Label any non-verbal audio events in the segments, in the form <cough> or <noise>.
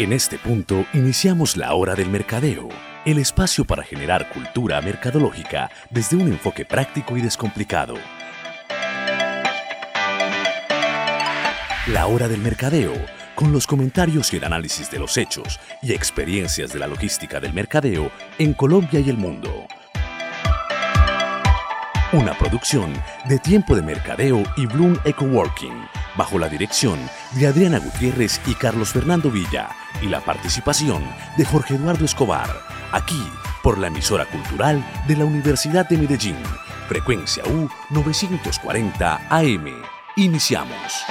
En este punto iniciamos la hora del mercadeo, el espacio para generar cultura mercadológica desde un enfoque práctico y descomplicado. La hora del mercadeo, con los comentarios y el análisis de los hechos y experiencias de la logística del mercadeo en Colombia y el mundo. Una producción de Tiempo de Mercadeo y Bloom Eco Working, bajo la dirección de Adriana Gutiérrez y Carlos Fernando Villa, y la participación de Jorge Eduardo Escobar, aquí por la emisora cultural de la Universidad de Medellín, frecuencia U 940 AM. Iniciamos.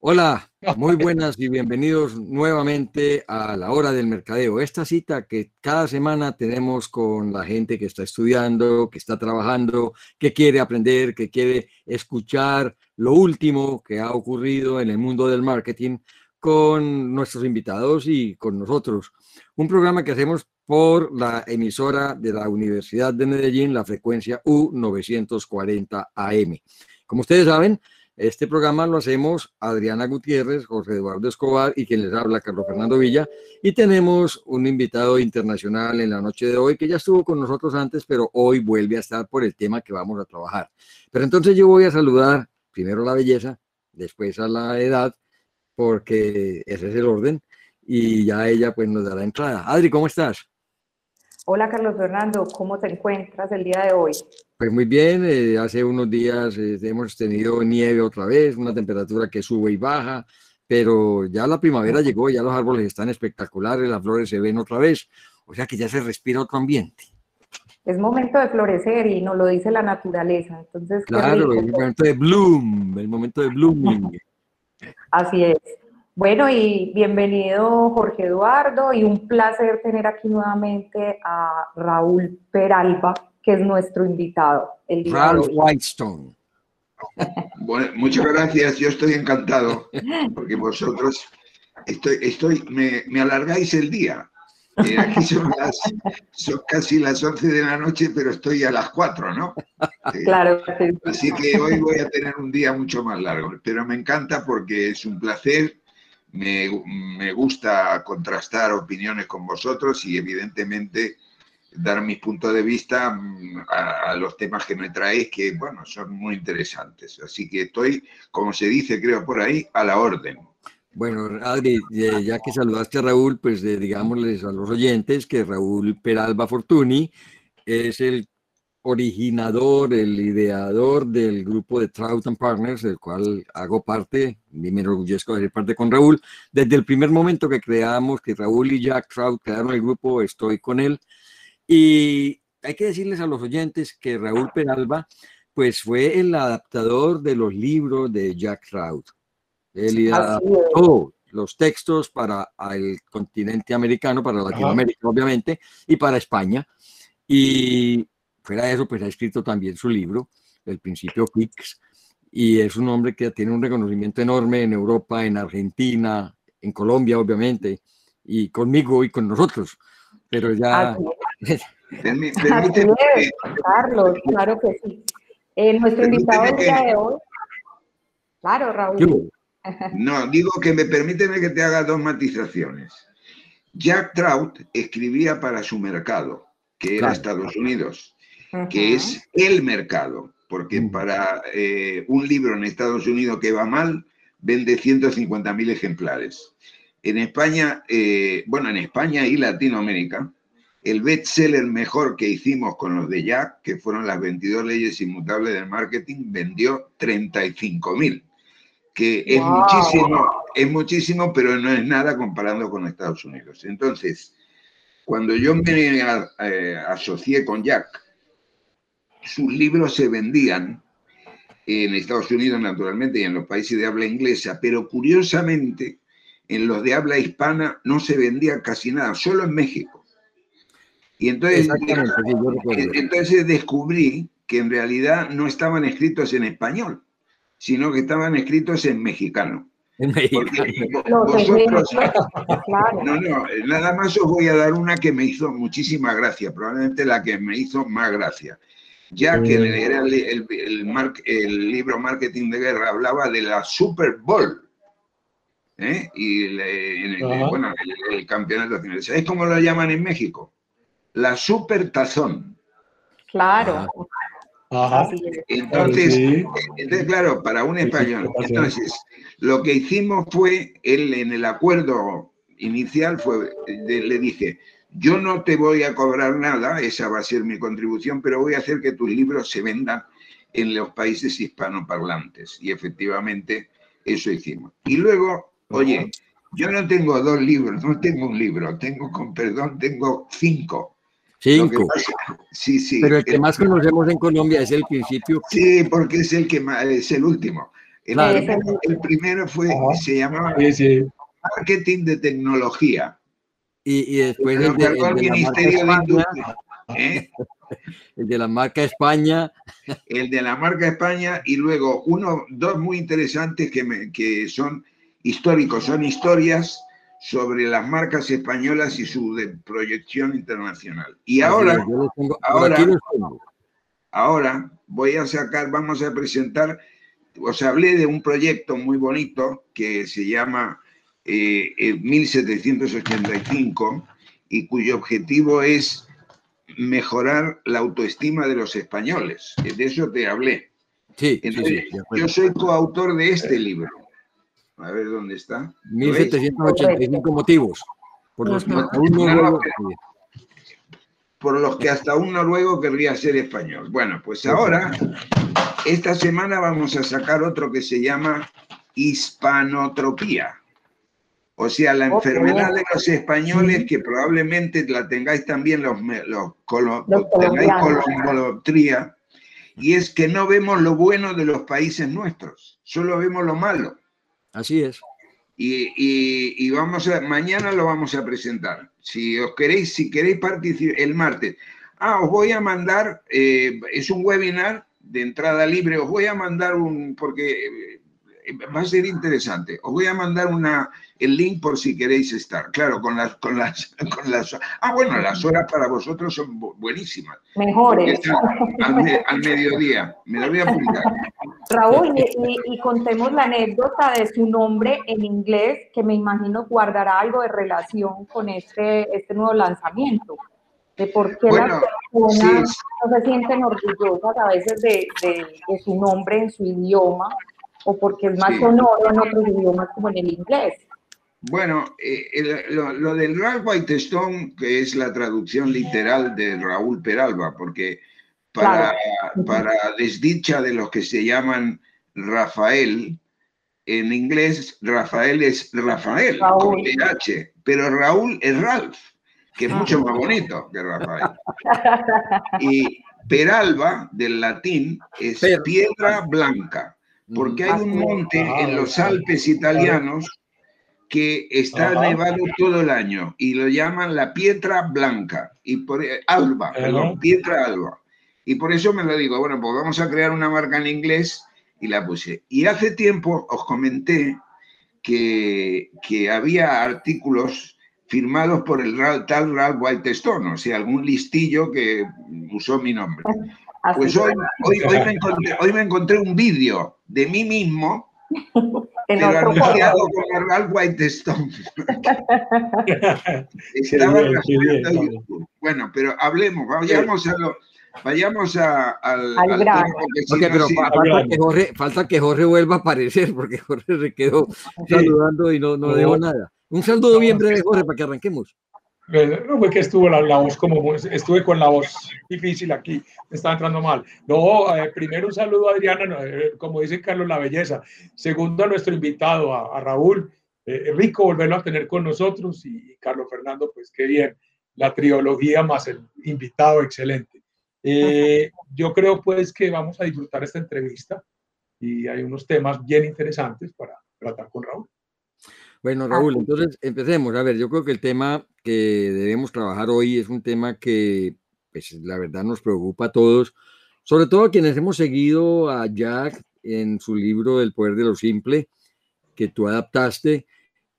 Hola, muy buenas y bienvenidos nuevamente a la hora del mercadeo. Esta cita que cada semana tenemos con la gente que está estudiando, que está trabajando, que quiere aprender, que quiere escuchar lo último que ha ocurrido en el mundo del marketing con nuestros invitados y con nosotros. Un programa que hacemos por la emisora de la Universidad de Medellín, la frecuencia U940 AM. Como ustedes saben, este programa lo hacemos Adriana Gutiérrez, José Eduardo Escobar y quien les habla, Carlos Fernando Villa. Y tenemos un invitado internacional en la noche de hoy que ya estuvo con nosotros antes, pero hoy vuelve a estar por el tema que vamos a trabajar. Pero entonces yo voy a saludar primero a la belleza, después a la edad, porque ese es el orden, y ya ella pues nos dará entrada. Adri, ¿cómo estás? Hola Carlos Fernando, ¿cómo te encuentras el día de hoy? Pues muy bien, eh, hace unos días eh, hemos tenido nieve otra vez, una temperatura que sube y baja, pero ya la primavera llegó, ya los árboles están espectaculares, las flores se ven otra vez, o sea que ya se respira otro ambiente. Es momento de florecer y nos lo dice la naturaleza, entonces... Claro, el momento de bloom, el momento de blooming. <laughs> Así es. Bueno, y bienvenido Jorge Eduardo y un placer tener aquí nuevamente a Raúl Peralba, que es nuestro invitado. El Ralph Whitestone. Bueno, muchas gracias, yo estoy encantado, porque vosotros estoy, estoy, me, me alargáis el día. Eh, aquí son, las, son casi las 11 de la noche, pero estoy a las 4, ¿no? Claro. Así que hoy voy a tener un día mucho más largo, pero me encanta porque es un placer me, gusta contrastar opiniones con vosotros y evidentemente dar mis puntos de vista mm, a, los temas que me traéis, que bueno, son muy interesantes. Así que estoy, como se dice, creo por ahí, a la orden. Bueno, Adri, ya que saludaste a Raúl, pues digámosles a los oyentes que Raúl Peralba Fortuny es el originador, el ideador del grupo de Trout and Partners, del cual hago parte, y me enorgullezco de ser parte con Raúl. Desde el primer momento que creamos, que Raúl y Jack Trout crearon el grupo, estoy con él. Y hay que decirles a los oyentes que Raúl Peralba, pues fue el adaptador de los libros de Jack Trout. Él adaptó los textos para el continente americano, para Latinoamérica, obviamente, y para España. Y Fuera de eso, pues ha escrito también su libro, El Principio Quicks, y es un hombre que tiene un reconocimiento enorme en Europa, en Argentina, en Colombia, obviamente, y conmigo y con nosotros. Pero ya... Permíteme, <laughs> Carlos, claro que sí. Eh, nuestro invitado el día de hoy. Claro, Raúl. <laughs> No, digo que me permíteme que te haga dos matizaciones. Jack Trout escribía para su mercado, que era Estados Unidos que es el mercado, porque para eh, un libro en Estados Unidos que va mal, vende 150.000 ejemplares. En España, eh, bueno, en España y Latinoamérica, el bestseller mejor que hicimos con los de Jack, que fueron las 22 leyes inmutables del marketing, vendió 35.000, que es muchísimo, es muchísimo, pero no es nada comparando con Estados Unidos. Entonces, cuando yo me eh, asocié con Jack, sus libros se vendían en Estados Unidos naturalmente y en los países de habla inglesa, pero curiosamente en los de habla hispana no se vendía casi nada, solo en México. Y entonces, entonces descubrí que en realidad no estaban escritos en español, sino que estaban escritos en mexicano. En vosotros, no, no, nada más os voy a dar una que me hizo muchísima gracia, probablemente la que me hizo más gracia ya que era el, el, el, libro Marketing de Guerra hablaba de la Super Bowl. ¿eh? y el, bueno, el, campeonato nacional. ¿Sabes cómo lo llaman en México? La super tazón. Claro. Entonces, claro, para un español. Entonces, lo que hicimos fue, él en el acuerdo inicial fue, le dije, yo no te voy a cobrar nada, esa va a ser mi contribución, pero voy a hacer que tus libros se vendan en los países hispanoparlantes. Y efectivamente eso hicimos. Y luego, oye, yo no tengo dos libros, no tengo un libro, tengo, con perdón, tengo cinco. Cinco. sí, sí. Pero el que más conocemos en Colombia es el principio. Sí, porque es el que más, es el último. El, primero, fue, se llamaba Marketing de Tecnología. Y, después el, de, el. ¿eh? <laughs> el de la marca España. El de la marca España y luego uno, dos muy interesantes que, me, que son históricos, son historias sobre las marcas españolas y su proyección internacional. Y ahora, ahora, ahora voy a sacar, vamos a presentar, os hablé de un proyecto muy bonito que se llama 1785 eh, y cuyo objetivo es mejorar la autoestima de los españoles. De eso te hablé. Sí, yo soy coautor de este libro. A ver dónde está. 1785 motivos. Por los, que hasta un noruego, por los que hasta un noruego querría ser español. Bueno, pues ahora, esta semana vamos a sacar otro que se llama hispanotropía. O sea, la enfermedad de los españoles, que probablemente la tengáis también los, los, tengáis colombolotría, y es que no vemos lo bueno de los países nuestros, solo vemos lo malo. Así es. Y, vamos a, mañana lo vamos a presentar. Si os queréis, si queréis participar el martes. Ah, os voy a mandar, eh, es un webinar de entrada libre, os voy a mandar un, porque va a ser interesante. Os voy a mandar una, el link por si queréis estar. Claro, con las, con las, <laughs> con las. Ah, bueno, las horas para vosotros son buenísimas. Mejores. Al, mediodía. Me lo voy a apuntar. Raúl, y, contemos la anécdota de su nombre en inglés, que me imagino guardará algo de relación con este, este nuevo lanzamiento. De por qué las personas no se sienten orgullosas a veces de, de, de su nombre en su idioma o porque es más sonoro en otros idiomas como en el inglés. Bueno, eh, lo, del Ralph Whitestone, que es la traducción literal de Raúl Peralba, porque para, para desdicha de los que se llaman Rafael, en inglés Rafael es Rafael, con PH, pero Raúl es Ralph, que es mucho más bonito que Rafael. Y Peralba, del latín, es piedra blanca porque hay un monte en los Alpes italianos que está nevado todo el año y lo llaman la Pietra Blanca, y por, eh, Alba, perdón, Pietra Alba. Y por eso me lo digo, bueno, pues vamos a crear una marca en inglés y la puse. Y hace tiempo os comenté que, que había artículos firmados por el tal Ralph Whitestone, o sea, algún listillo que usó mi nombre. Pues hoy, hoy, me <laughs> encontré, hoy, me encontré, un vídeo de mí mismo, <laughs> pero anunciado como Ralph Whitestone. <laughs> Estaba bien, Bueno, pero hablemos, vayamos a lo, Vayamos a, al, al, pero falta, que Jorge, falta, que Jorge, vuelva a aparecer, porque Jorge se quedó saludando y no, no dejó nada. Un saludo bien breve, Jorge, para que arranquemos. No fue que estuvo la, voz como estuve con la voz difícil aquí, me estaba entrando mal. No, eh, primero un saludo a Adriana, eh, como dice Carlos, la belleza. Segundo a nuestro invitado, a, Raúl. Eh, rico volverlo a tener con nosotros y Carlos Fernando, pues qué bien. La trilogía más el invitado, excelente. yo creo pues que vamos a disfrutar esta entrevista y hay unos temas bien interesantes para tratar con Raúl. Bueno, Raúl, entonces empecemos. A ver, yo creo que el tema que debemos trabajar hoy es un tema que, pues, la verdad nos preocupa a todos, sobre todo a quienes hemos seguido a Jack en su libro El poder de lo simple, que tú adaptaste,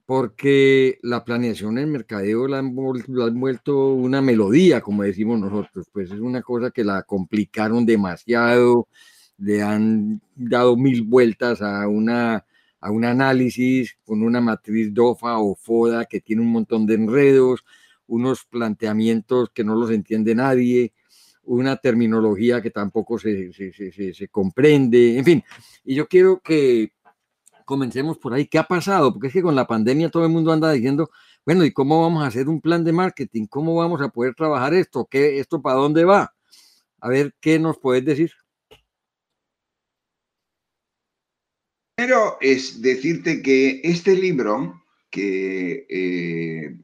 porque la planeación en mercadeo la han, la han, vuelto una melodía, como decimos nosotros, pues es una cosa que la complicaron demasiado, le han dado mil vueltas a una a un análisis con una matriz DOFA o FODA que tiene un montón de enredos, unos planteamientos que no los entiende nadie, una terminología que tampoco se, se, comprende, en fin. Y yo quiero que comencemos por ahí. ¿Qué ha pasado? Porque es que con la pandemia todo el mundo anda diciendo, bueno, ¿y cómo vamos a hacer un plan de marketing? ¿Cómo vamos a poder trabajar esto? ¿Qué, ¿Esto para dónde va? A ver, ¿qué nos puedes decir? Primero es decirte que este libro, que eh,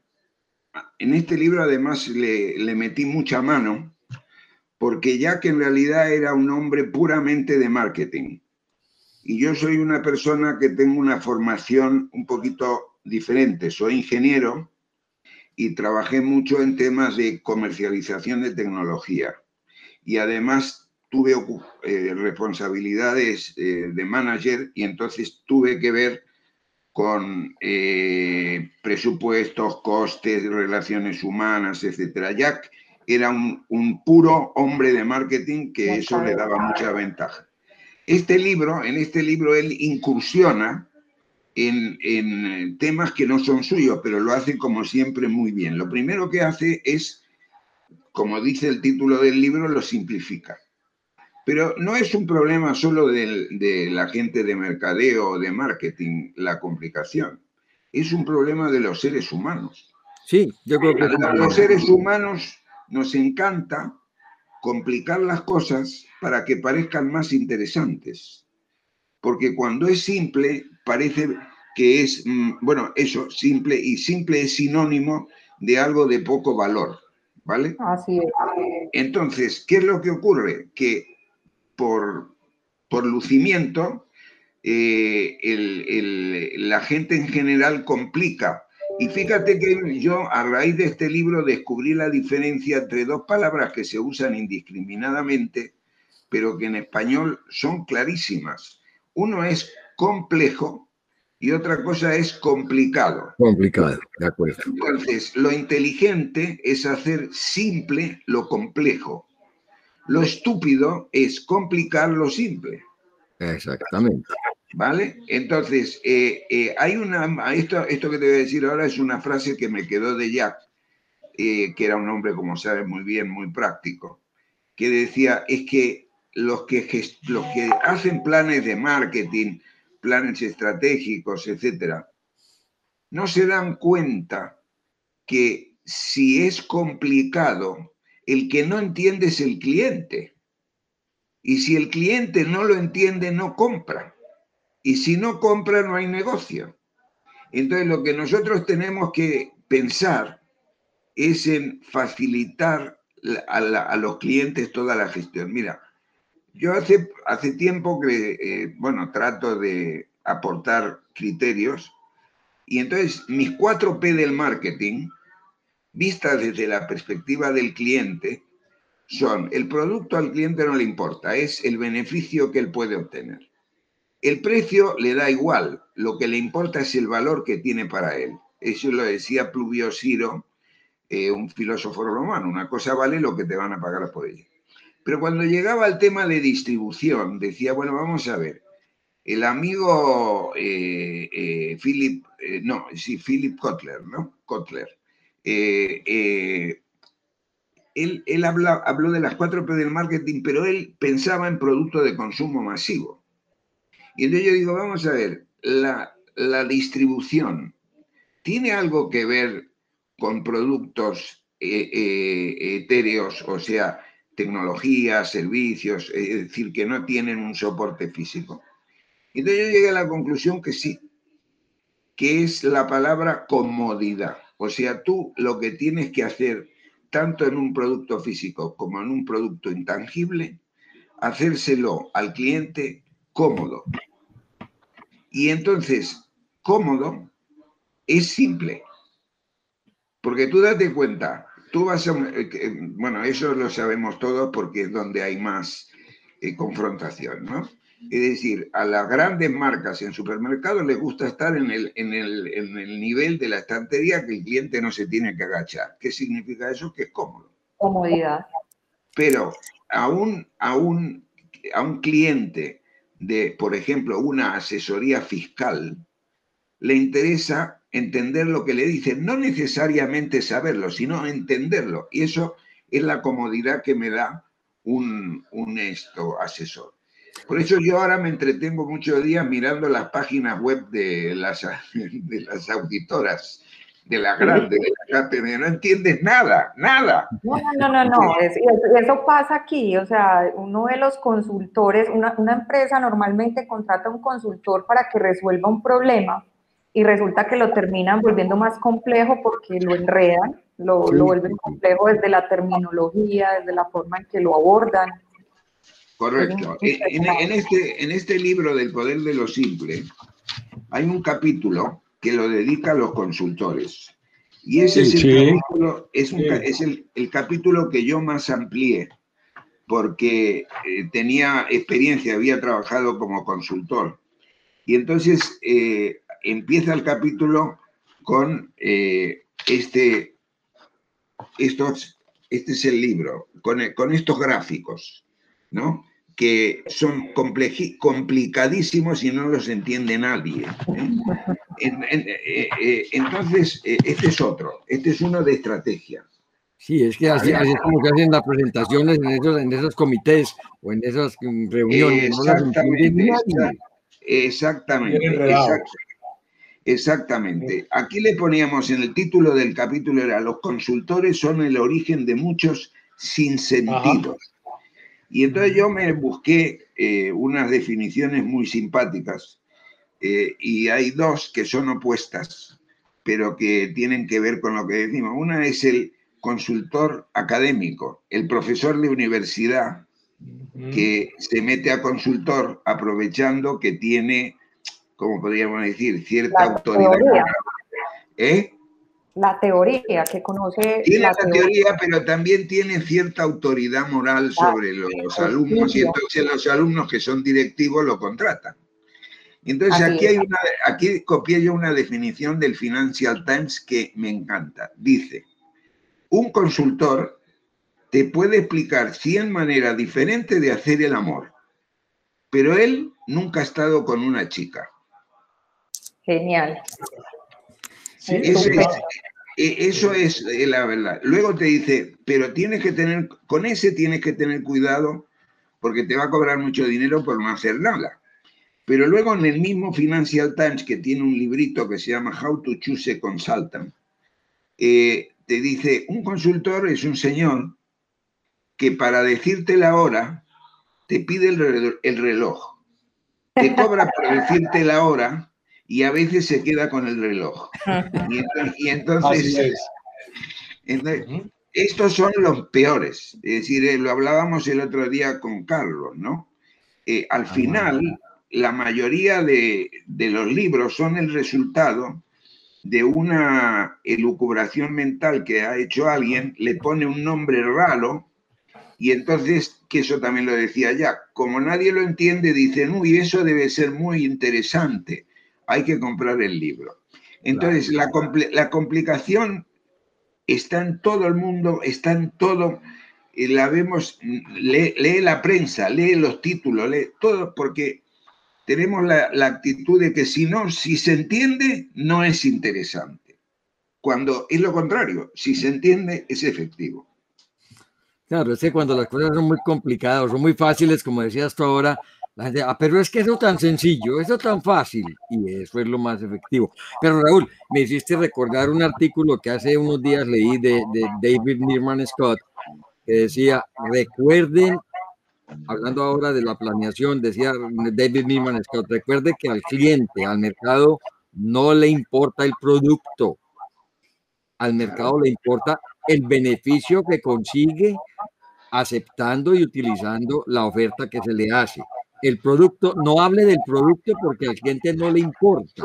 en este libro además le, le metí mucha mano, porque ya que en realidad era un hombre puramente de marketing. Y yo soy una persona que tengo una formación un poquito diferente. Soy ingeniero y trabajé mucho en temas de comercialización de tecnología. Y además tuve eh, responsabilidades eh, de manager y entonces tuve que ver con eh, presupuestos, costes, relaciones humanas, etc. Jack era un, puro hombre de marketing que eso le daba mucha ventaja. Este libro, en este libro él incursiona en, en, temas que no son suyos, pero lo hace como siempre muy bien. Lo primero que hace es, como dice el título del libro, lo simplifica. Pero no es un problema solo de, de la gente de mercadeo o de marketing la complicación, es un problema de los seres humanos. Sí, yo creo que... Los seres humanos nos encanta complicar las cosas para que parezcan más interesantes. Porque cuando es simple, parece que es, mm, bueno, eso, simple, y simple es sinónimo de algo de poco valor, ¿vale? Así es. Entonces, ¿qué es lo que ocurre? Que por, por lucimiento, eh, la gente en general complica y fíjate que yo a raíz de este libro descubrí la diferencia entre dos palabras que se usan indiscriminadamente, pero que en español son clarísimas. Uno es complejo y otra cosa es complicado. Complicado, de acuerdo. Entonces, lo inteligente es hacer simple lo complejo. Lo estúpido es complicar lo simple. Exactamente. ¿Vale? Entonces, eh, eh, hay una, esto, esto que te voy a decir ahora es una frase que me quedó de Jack, eh, que era un hombre, como sabes muy bien, muy práctico, que decía, es que los que, los que hacen planes de marketing, planes estratégicos, etcétera, no se dan cuenta que si es complicado, el que no entiende es el cliente. Y si el cliente no lo entiende, no compra. Y si no compra, no hay negocio. Entonces, lo que nosotros tenemos que pensar es en facilitar a, los clientes toda la gestión. Mira, yo hace, hace tiempo que, eh, bueno, trato de aportar criterios y entonces mis cuatro P del marketing, vistas desde la perspectiva del cliente, son el producto al cliente no le importa, es el beneficio que él puede obtener. El precio le da igual, lo que le importa es el valor que tiene para él. Eso lo decía Pluvio Ciro, eh, un filósofo romano, una cosa vale lo que te van a pagar por ella. Pero cuando llegaba al tema de distribución, decía, bueno, vamos a ver, el amigo eh, eh, Philip, no, sí, Philip Kotler, ¿no? Kotler. Él, él habló de las cuatro P del marketing, pero él pensaba en producto de consumo masivo. Y entonces yo digo, vamos a ver, la, distribución tiene algo que ver con productos eh, eh, etéreos, o sea, tecnologías, servicios, es decir, que no tienen un soporte físico. Entonces yo llegué a la conclusión que sí, que es la palabra comodidad. O sea, tú lo que tienes que hacer, tanto en un producto físico como en un producto intangible, hacérselo al cliente cómodo. Y entonces, cómodo es simple. Porque tú date cuenta, tú vas a... Eh, bueno, eso lo sabemos todos porque es donde hay más eh, confrontación, ¿no? Es decir, a las grandes marcas en supermercados les gusta estar en el, en, el, en el nivel de la estantería que el cliente no se tiene que agachar. ¿Qué significa eso? Que es cómodo. Comodidad. Pero a un, a un, a un cliente de, por ejemplo, una asesoría fiscal, le interesa entender lo que le dicen, no necesariamente saberlo, sino entenderlo. Y eso es la comodidad que me da un, un esto, asesor. Por eso yo ahora me entretengo muchos días mirando las páginas web de las, <laughs> de las auditoras, de la grande, de la no entiendes nada, nada. No, no, no, no, <laughs> eso pasa aquí, o sea, uno de los consultores, una, una empresa normalmente contrata a un consultor para que resuelva un problema y resulta que lo terminan volviendo más complejo porque lo enredan, lo, lo vuelven complejo desde la terminología, desde la forma en que lo abordan. Correcto. En, este, en este libro del poder de lo simple hay un capítulo que lo dedica a los consultores. Y ese es, el, capítulo, es, es el, el, capítulo que yo más amplié, porque eh, tenía experiencia, había trabajado como consultor. Y entonces eh, empieza el capítulo con eh, este, estos, este es el libro, con, con estos gráficos, ¿no? Que son complicadísimos y no los entiende nadie. ¿eh? Eh, eh, entonces, este es otro, este es uno de estrategia. Sí, es que así, es como que hacen las presentaciones en esos, en esos comités o en esas reuniones. Exactamente. exactamente, exactamente. Aquí le poníamos en el título del capítulo, era los consultores son el origen de muchos sinsentidos. Y entonces yo me busqué eh, unas definiciones muy simpáticas eh, y hay dos que son opuestas, pero que tienen que ver con lo que decimos. Una es el consultor académico, el profesor de universidad que se mete a consultor aprovechando que tiene, como podríamos decir, cierta autoridad. ¿Eh? La teoría, que conoce... Tiene la, teoría, pero también tiene cierta autoridad moral sobre los alumnos y entonces los alumnos que son directivos lo contratan. Entonces aquí, hay una, aquí copié yo una definición del Financial Times que me encanta. Dice, un consultor te puede explicar 100 maneras diferentes de hacer el amor, pero él nunca ha estado con una chica. Genial. E, eso es eh, la verdad. Luego te dice, pero tienes que tener, con ese tienes que tener cuidado porque te va a cobrar mucho dinero por no hacer nada. Pero luego en el mismo Financial Times, que tiene un librito que se llama How to Choose a Consultant, eh, te dice, un consultor es un señor que para decirte la hora te pide el reloj, te cobra por decirte la hora y a veces se queda con el reloj. Y, entonces, estos son los peores. Es decir, eh, lo hablábamos el otro día con Carlos, ¿no? Eh, al ah, final, la mayoría de, de, los libros son el resultado de una elucubración mental que ha hecho alguien, le pone un nombre raro y entonces, que eso también lo decía ya, como nadie lo entiende, dicen, uy, eso debe ser muy interesante hay que comprar el libro. Entonces, la, la, complicación está en todo el mundo, está en todo, eh, la vemos, lee, la prensa, lee los títulos, lee todo, porque tenemos la, la, actitud de que si no, si se entiende, no es interesante. Cuando es lo contrario, si se entiende, es efectivo. Claro, es que cuando las cosas son muy complicadas, son muy fáciles, como decías tú ahora, Ah, pero es que eso tan sencillo, eso tan fácil, y eso es lo más efectivo. Pero Raúl, me hiciste recordar un artículo que hace unos días leí de, David Nirman Scott, que decía, recuerden, hablando ahora de la planeación, decía David Nirman Scott, recuerde que al cliente, al mercado, no le importa el producto, al mercado le importa el beneficio que consigue aceptando y utilizando la oferta que se le hace el producto, no hable del producto porque al cliente no le importa.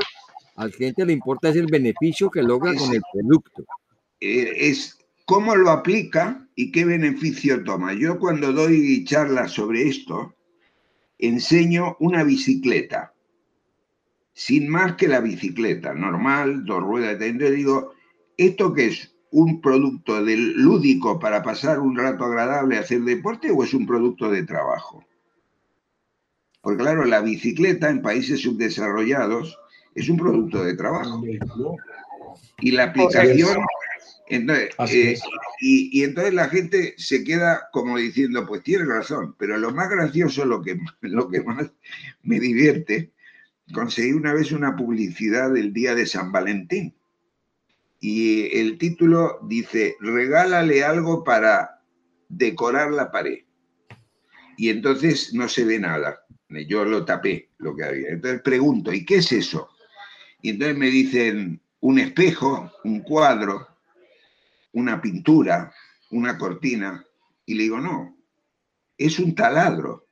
Al cliente le importa es el beneficio que logra con el producto. Eh, es cómo lo aplica y qué beneficio toma. Yo cuando doy charlas sobre esto, enseño una bicicleta, sin más que la bicicleta, normal, dos ruedas. Entonces digo, ¿esto qué es? ¿Un producto del lúdico para pasar un rato agradable, hacer deporte o es un producto de trabajo? Porque claro, la bicicleta en países subdesarrollados es un producto de trabajo. Y la aplicación... Entonces, eh, y, entonces la gente se queda como diciendo, pues tiene razón, pero lo más gracioso, lo que, <laughs> lo que más me divierte, conseguí una vez una publicidad del día de San Valentín. Y el título dice, regálale algo para decorar la pared. Y entonces no se ve nada. Yo lo tapé, lo que había. Entonces pregunto, ¿y qué es eso? Y entonces me dicen, un espejo, un cuadro, una pintura, una cortina. Y le digo, no, es un taladro.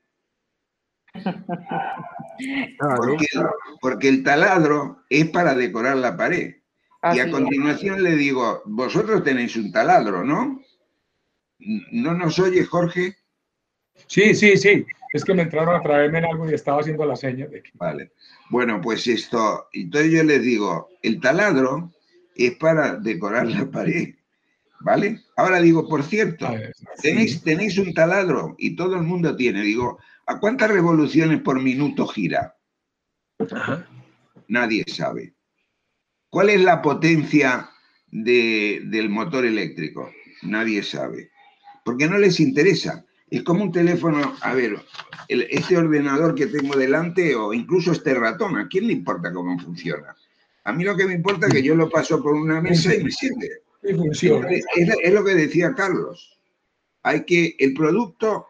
<laughs> Porque, porque, el taladro es para decorar la pared. y a continuación le digo, vosotros tenéis un taladro, ¿no? ¿No nos oye, Jorge? Sí, sí, sí. Es que me entraron a traerme en algo y estaba haciendo la seña de que... Vale. Bueno, pues esto, entonces yo les digo, el taladro es para decorar la pared, ¿vale? Ahora digo, por cierto, tenéis, tenéis un taladro y todo el mundo tiene, digo, ¿a cuántas revoluciones por minuto gira? Nadie sabe. ¿Cuál es la potencia del motor eléctrico? Nadie sabe. Porque no les interesa. Es como un teléfono, a ver, este ordenador que tengo delante o incluso este ratón, ¿a quién le importa cómo funciona? A mí lo que me importa es que yo lo paso por una mesa y me sirve. Es, lo que decía Carlos. Hay que, el producto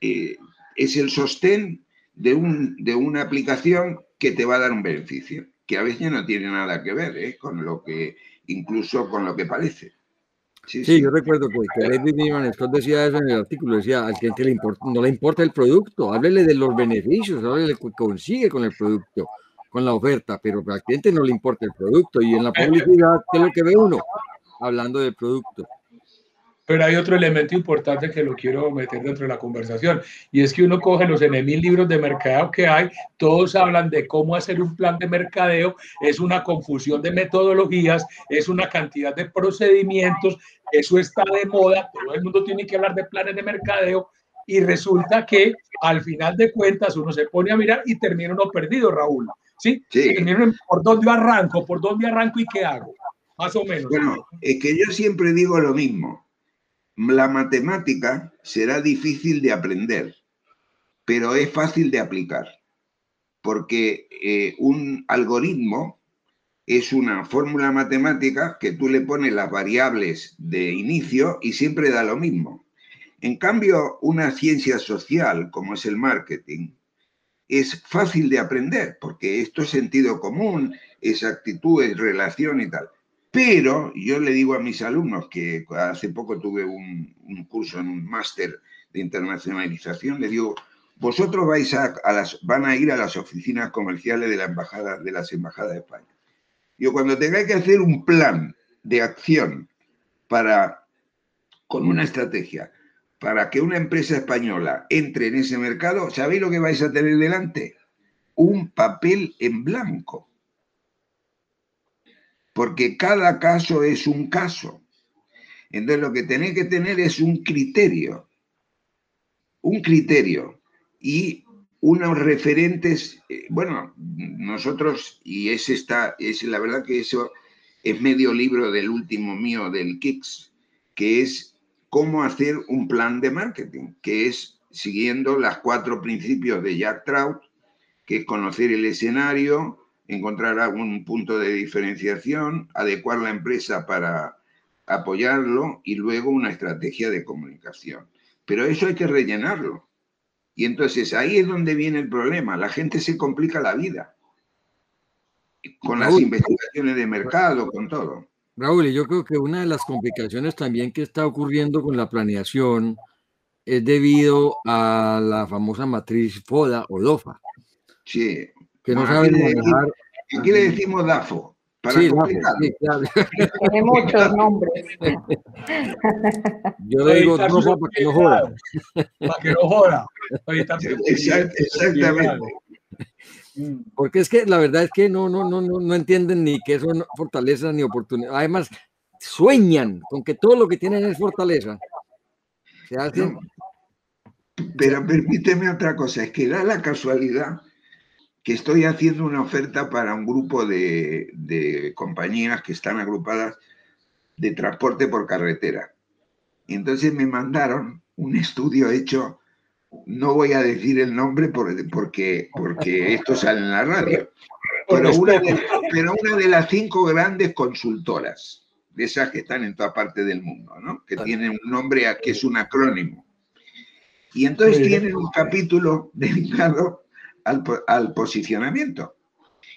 eh, es el sostén de, un, de una aplicación que te va a dar un beneficio, que a veces no tiene nada que ver ¿eh? con lo que, incluso con lo que parece. Sí, yo recuerdo que, que David Scott decía eso en el artículo, decía, al cliente le no le importa el producto, háblele de los beneficios, háblele lo que consigue con el producto, con la oferta, pero al cliente no le importa el producto y en la publicidad, ¿qué es lo que ve uno? Hablando del producto. Pero hay otro elemento importante que lo quiero meter dentro de la conversación, y es que uno coge los mil libros de mercadeo que hay, todos hablan de cómo hacer un plan de mercadeo, es una confusión de metodologías, es una cantidad de procedimientos, eso está de moda, todo el mundo tiene que hablar de planes de mercadeo, y resulta que al final de cuentas uno se pone a mirar y termina uno perdido, Raúl. ¿Sí? sí. por dónde arranco, por dónde arranco y qué hago, más o menos. Bueno, es que yo siempre digo lo mismo la matemática será difícil de aprender, pero es fácil de aplicar, porque eh, un algoritmo es una fórmula matemática que tú le pones las variables de inicio y siempre da lo mismo. En cambio, una ciencia social como es el marketing es fácil de aprender porque esto es sentido común, es actitud, es relación y tal. Pero yo le digo a mis alumnos, que hace poco tuve un, curso en un máster de internacionalización, le digo, vosotros vais a, las, van a ir a las oficinas comerciales de, la embajada, de las embajadas de España. Yo cuando tengáis que hacer un plan de acción para, con una estrategia, para que una empresa española entre en ese mercado, ¿sabéis lo que vais a tener delante? Un papel en blanco porque cada caso es un caso. Entonces lo que tenéis que tener es un criterio, un criterio y unos referentes, eh, bueno, nosotros, y ese está, es la verdad que eso es medio libro del último mío, del Kicks, que es cómo hacer un plan de marketing, que es siguiendo las cuatro principios de Jack Trout, que es conocer el escenario, encontrar algún punto de diferenciación, adecuar la empresa para apoyarlo y luego una estrategia de comunicación. Pero eso hay que rellenarlo. Y entonces ahí es donde viene el problema. La gente se complica la vida con las investigaciones de mercado, con todo. Raúl, yo creo que una de las complicaciones también que está ocurriendo con la planeación es debido a la famosa matriz FODA o DOFA. Sí que no saben manejar. Aquí le decimos DAFO. Para sí, Tiene muchos nombres. Yo le digo DOFA para que no joda. Para que no joda. Exactamente. Porque es que la verdad es que no, no, no, no, no entienden ni qué son fortalezas ni oportunidades. Además, sueñan con que todo lo que tienen es fortaleza. Se hacen pero permíteme otra cosa, es que da la casualidad que estoy haciendo una oferta para un grupo de, de compañías que están agrupadas de transporte por carretera. Y entonces me mandaron un estudio hecho, no voy a decir el nombre porque, porque esto sale en la radio, pero una, de, pero una de las cinco grandes consultoras, de esas que están en toda parte del mundo, ¿no? que tienen un nombre que es un acrónimo. Y entonces tienen un capítulo dedicado al, al posicionamiento.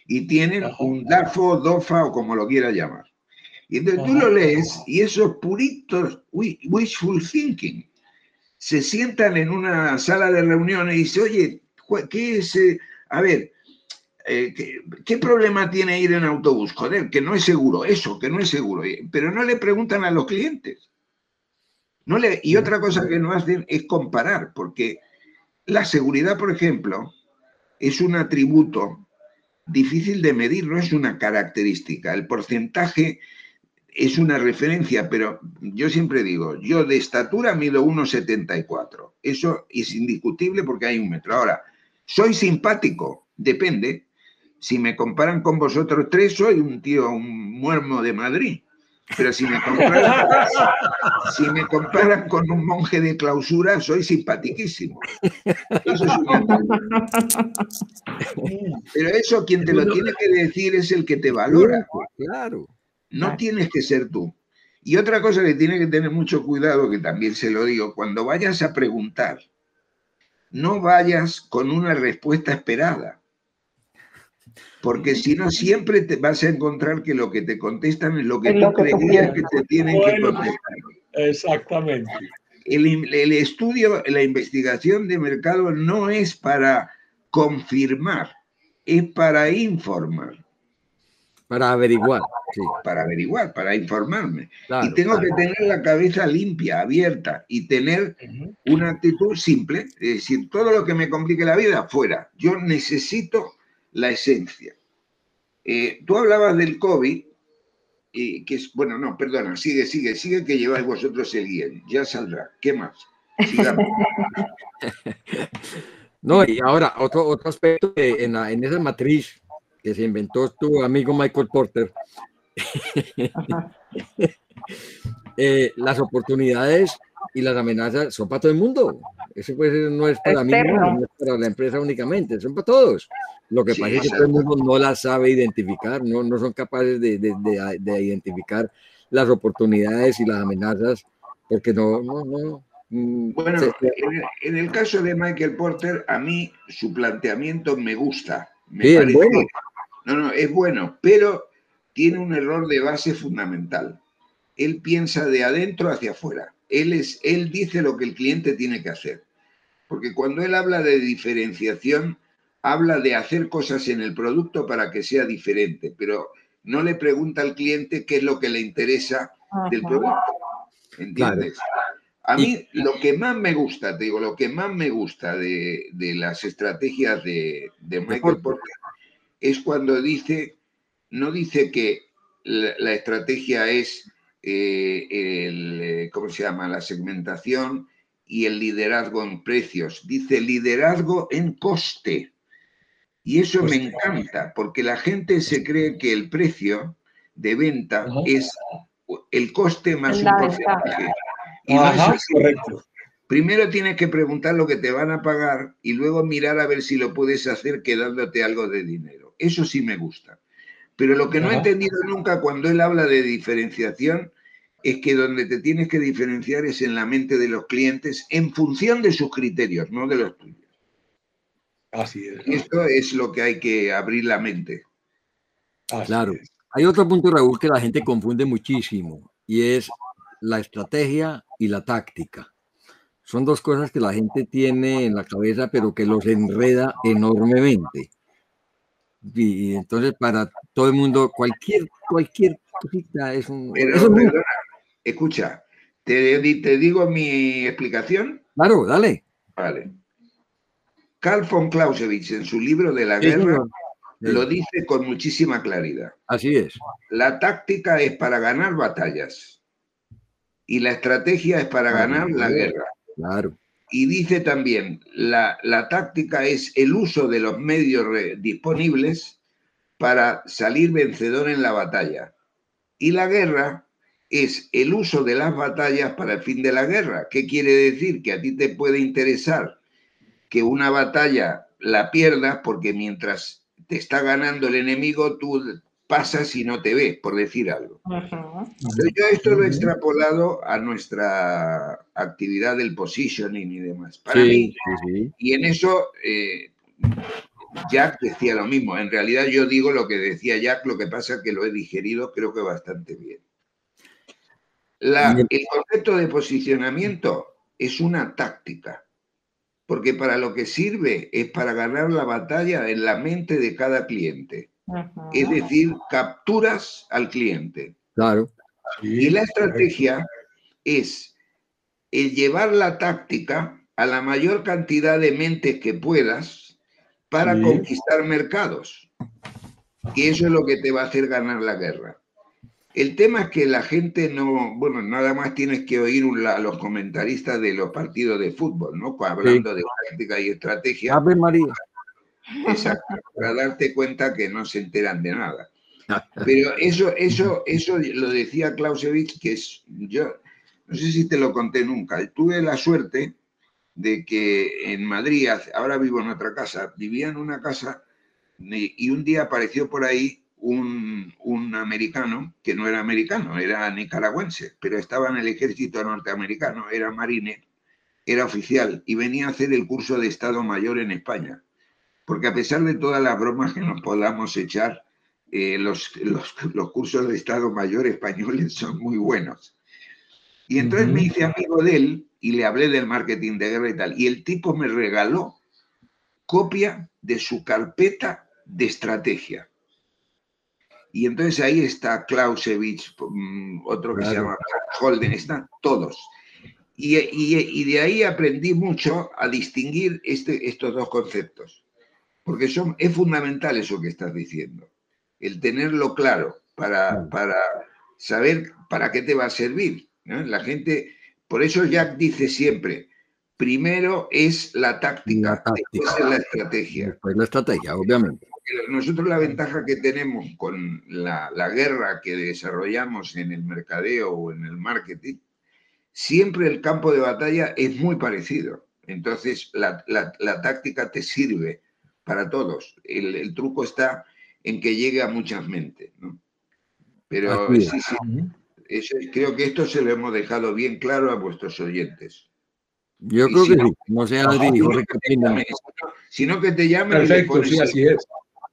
Y tienen un DAFO, DOFA o como lo quiera llamar. Y entonces tú lo lees y esos puritos wishful thinking se sientan en una sala de reuniones y dicen, oye, ¿qué es? Eh? A ver, eh, ¿qué, problema tiene ir en autobús? Joder, que no es seguro, eso, que no es seguro. Pero no le preguntan a los clientes. No le, y otra cosa que no hacen es comparar, porque la seguridad, por ejemplo, es un atributo difícil de medir, no es una característica. El porcentaje es una referencia, pero yo siempre digo, yo de estatura mido 1,74. Eso es indiscutible porque hay un metro. Ahora, soy simpático, depende. Si me comparan con vosotros tres, soy un tío, un muermo de Madrid. Pero si me comparan, si me comparan con un monje de clausura, soy simpaticísimo. Eso es Pero eso quien te lo tiene que decir es el que te valora. Claro. No tienes que ser tú. Y otra cosa que tiene que tener mucho cuidado, que también se lo digo, cuando vayas a preguntar, no vayas con una respuesta esperada. Porque si no, siempre te vas a encontrar que lo que te contestan es lo que tú creías que te tienen que contestar. Exactamente. El, el estudio, la investigación de mercado no es para confirmar, es para informar. Para averiguar. Sí. Para averiguar, para informarme. y tengo que tener la cabeza limpia, abierta y tener una actitud simple. Es decir, todo lo que me complique la vida, fuera. Yo necesito la esencia. Eh, tú hablabas del COVID, y que es, bueno, no, perdona, sigue, sigue, sigue, que lleváis vosotros el guion. Ya saldrá. ¿Qué más? <laughs> no, y ahora, otro, otro aspecto en, en esa matriz que se inventó tu amigo Michael Porter, <laughs> eh, las oportunidades y las amenazas son para todo el mundo. Eso pues, no es para mí, no, es para la empresa únicamente, son para todos. Lo que pasa es que todo el mundo no las sabe identificar, no, no son capaces de, de, de, identificar las oportunidades y las amenazas, porque no, no, no. Mm, bueno, en, el, caso de Michael Porter, a mí su planteamiento me gusta. Me parece, bueno. No, no, es bueno, pero tiene un error de base fundamental. Él piensa de adentro hacia afuera. Él, es, él dice lo que el cliente tiene que hacer. Porque cuando él habla de diferenciación, habla de hacer cosas en el producto para que sea diferente, pero no le pregunta al cliente qué es lo que le interesa del producto. ¿Entiendes? A mí lo que más me gusta, te digo, lo que más me gusta de, las estrategias de, de Michael Porter es cuando dice, no dice que la, estrategia es eh, el, eh, ¿cómo se llama? La segmentación y el liderazgo en precios. Dice liderazgo en coste. Y eso me encanta, porque la gente se cree que el precio de venta es el coste más un porcentaje. Y no es así. Correcto. Primero tienes que preguntar lo que te van a pagar y luego mirar a ver si lo puedes hacer quedándote algo de dinero. Eso sí me gusta. Pero lo que no he entendido nunca cuando él habla de diferenciación es que donde te tienes que diferenciar es en la mente de los clientes en función de sus criterios, no de los tuyos. Así es. Esto es lo que hay que abrir la mente. claro. Hay otro punto, Raúl, que la gente confunde muchísimo y es la estrategia y la táctica. Son dos cosas que la gente tiene en la cabeza, pero que los enreda enormemente. Y entonces para todo el mundo, cualquier, cualquier cosita es un... escucha, ¿te, ¿te digo mi explicación? Claro, dale. Vale. Carl von Clausewitz en su libro de la guerra lo dice con muchísima claridad. Así es. La táctica es para ganar batallas y la estrategia es para ganar la guerra. Claro. Y dice también, la, la, táctica es el uso de los medios disponibles para salir vencedor en la batalla. Y la guerra es el uso de las batallas para el fin de la guerra. ¿Qué quiere decir? Que a ti te puede interesar que una batalla la pierdas porque mientras te está ganando el enemigo, tú pasas y no te ves, por decir algo. yo esto lo he extrapolado a nuestra actividad del positioning y demás. Para mí, y en eso eh, Jack decía lo mismo. En realidad yo digo lo que decía Jack, lo que pasa es que lo he digerido creo que bastante bien. el concepto de posicionamiento es una táctica, porque para lo que sirve es para ganar la batalla en la mente de cada cliente. Es decir, capturas al cliente. Claro. y la estrategia es el llevar la táctica a la mayor cantidad de mentes que puedas para conquistar mercados. Y eso es lo que te va a hacer ganar la guerra. El tema es que la gente no, bueno, nada más tienes que oír a los comentaristas de los partidos de fútbol, ¿no? Hablando de táctica y estrategia. Ave María. Exacto, para darte cuenta que no se enteran de nada. <laughs> Pero eso, eso, eso lo decía Clausewitz, que es, yo no sé si te lo conté nunca, tuve la suerte de que en Madrid, ahora vivo en otra casa, vivía en una casa y un día apareció por ahí un, un, americano que no era americano, era nicaragüense, pero estaba en el ejército norteamericano, era marine, era oficial y venía a hacer el curso de Estado Mayor en España porque a pesar de todas las bromas que nos podamos echar, eh, los, los, cursos de Estado Mayor españoles son muy buenos. Y entonces me hice amigo de él y le hablé del marketing de guerra y tal. Y el tipo me regaló copia de su carpeta de estrategia. Y entonces ahí está Clausewitz, mm, otro que se llama Holden, están todos. Y, y, y, de ahí aprendí mucho a distinguir este, estos dos conceptos. Porque son, es fundamental eso que estás diciendo, el tenerlo claro para, para saber para qué te va a servir. La gente, por eso Jack dice siempre, primero es la táctica, después es la estrategia. Después la estrategia, obviamente. nosotros la ventaja que tenemos con la, la, guerra que desarrollamos en el mercadeo o en el marketing, siempre el campo de batalla es muy parecido. Entonces la, la, la táctica te sirve para todos. El, truco está en que llegue a muchas mentes. Pero sí, sí, creo que esto se lo hemos dejado bien claro a vuestros oyentes. Yo creo que sí, no sea no, sino que te llame. Perfecto, sí, así es.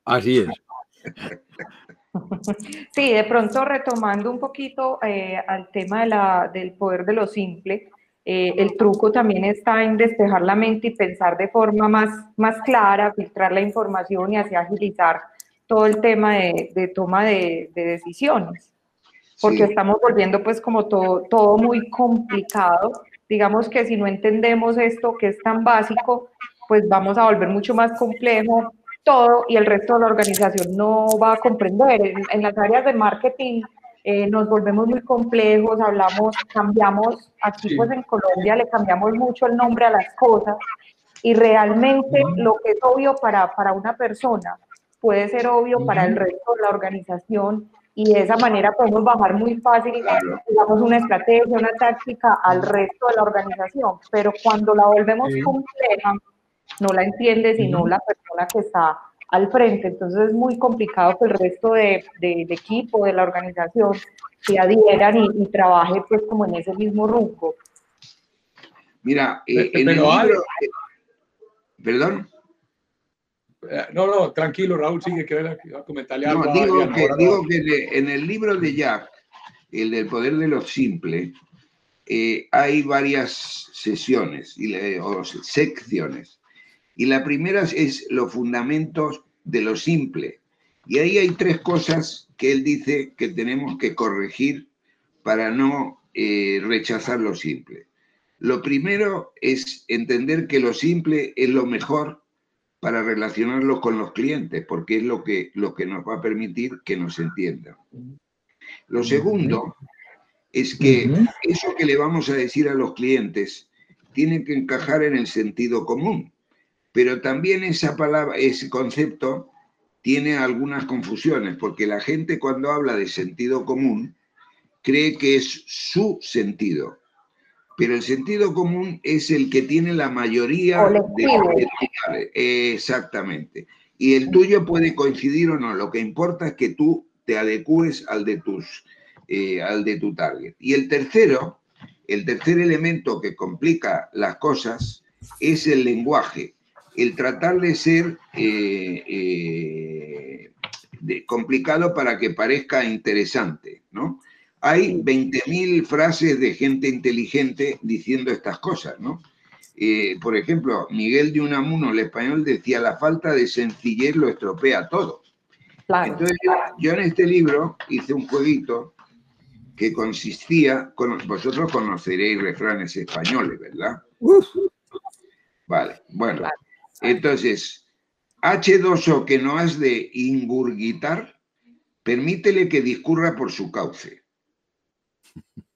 Así es. Sí, de pronto retomando un poquito eh, al tema de la, del poder de lo simple, eh, el truco también está en despejar la mente y pensar de forma más, más clara, filtrar la información y así agilizar todo el tema de, toma de, decisiones. Porque estamos volviendo pues como todo, todo muy complicado. Digamos que si no entendemos esto que es tan básico, pues vamos a volver mucho más complejo todo y el resto de la organización no va a comprender. En, en las áreas de marketing eh, nos volvemos muy complejos, hablamos, cambiamos, aquí pues en Colombia le cambiamos mucho el nombre a las cosas y realmente lo que es obvio para, para una persona puede ser obvio para el resto de la organización y de esa manera podemos bajar muy fácil, digamos, una estrategia, una táctica al resto de la organización, pero cuando la volvemos compleja, no la entiende sino la persona que está al frente. Entonces es muy complicado que el resto de, equipo, de la organización, se adhieran y, trabaje pues como en ese mismo rumbo. Mira, eh, en el libro, ¿Perdón? Eh, no, no, tranquilo, Raúl, sigue que a comentarle algo. No, digo, que, digo que en el libro de Jack, el del poder de lo simple, eh, hay varias sesiones o secciones. Y la primera es los fundamentos de lo simple. Y ahí hay tres cosas que él dice que tenemos que corregir para no eh, rechazar lo simple. Lo primero es entender que lo simple es lo mejor para relacionarlo con los clientes, porque es lo que, lo que nos va a permitir que nos entiendan. Lo segundo es que eso que le vamos a decir a los clientes tiene que encajar en el sentido común, pero también esa palabra, ese concepto tiene algunas confusiones, porque la gente cuando habla de sentido común cree que es su sentido, pero el sentido común es el que tiene la mayoría de, exactamente. Y el tuyo puede coincidir o no, lo que importa es que tú te adecues al de tus eh, al de tu target. Y el tercero, el tercer elemento que complica las cosas es el lenguaje, el tratar de ser eh, eh, complicado para que parezca interesante, ¿no? Hay 20.000 frases de gente inteligente diciendo estas cosas, ¿no? por ejemplo, Miguel de Unamuno, el español, decía, la falta de sencillez lo estropea todo. Entonces, yo en este libro hice un jueguito que consistía, vosotros conoceréis refranes españoles, ¿verdad? Vale, bueno. Entonces, H2O que no has de ingurgitar, permítele que discurra por su cauce.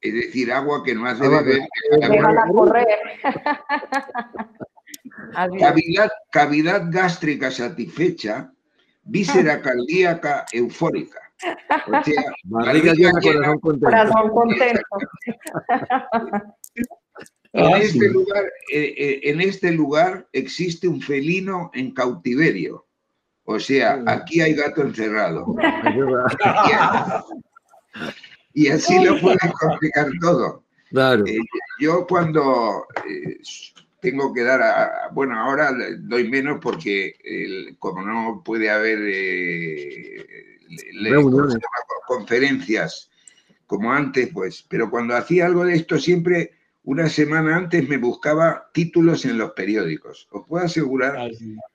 Es decir, agua que no has de beber. correr. <laughs> cavidad, cavidad gástrica satisfecha, víscera cardíaca eufórica. corazón contento. <laughs> En este, lugar, eh, eh, en este lugar existe un felino en cautiverio. O sea, aquí hay gato encerrado. <laughs> y así lo pueden complicar todo. Eh, yo cuando tengo que dar, a, bueno, ahora doy menos porque como no puede haber conferencias como antes, pues, pero cuando hacía algo de esto siempre una semana antes me buscaba títulos en los periódicos. Os puedo asegurar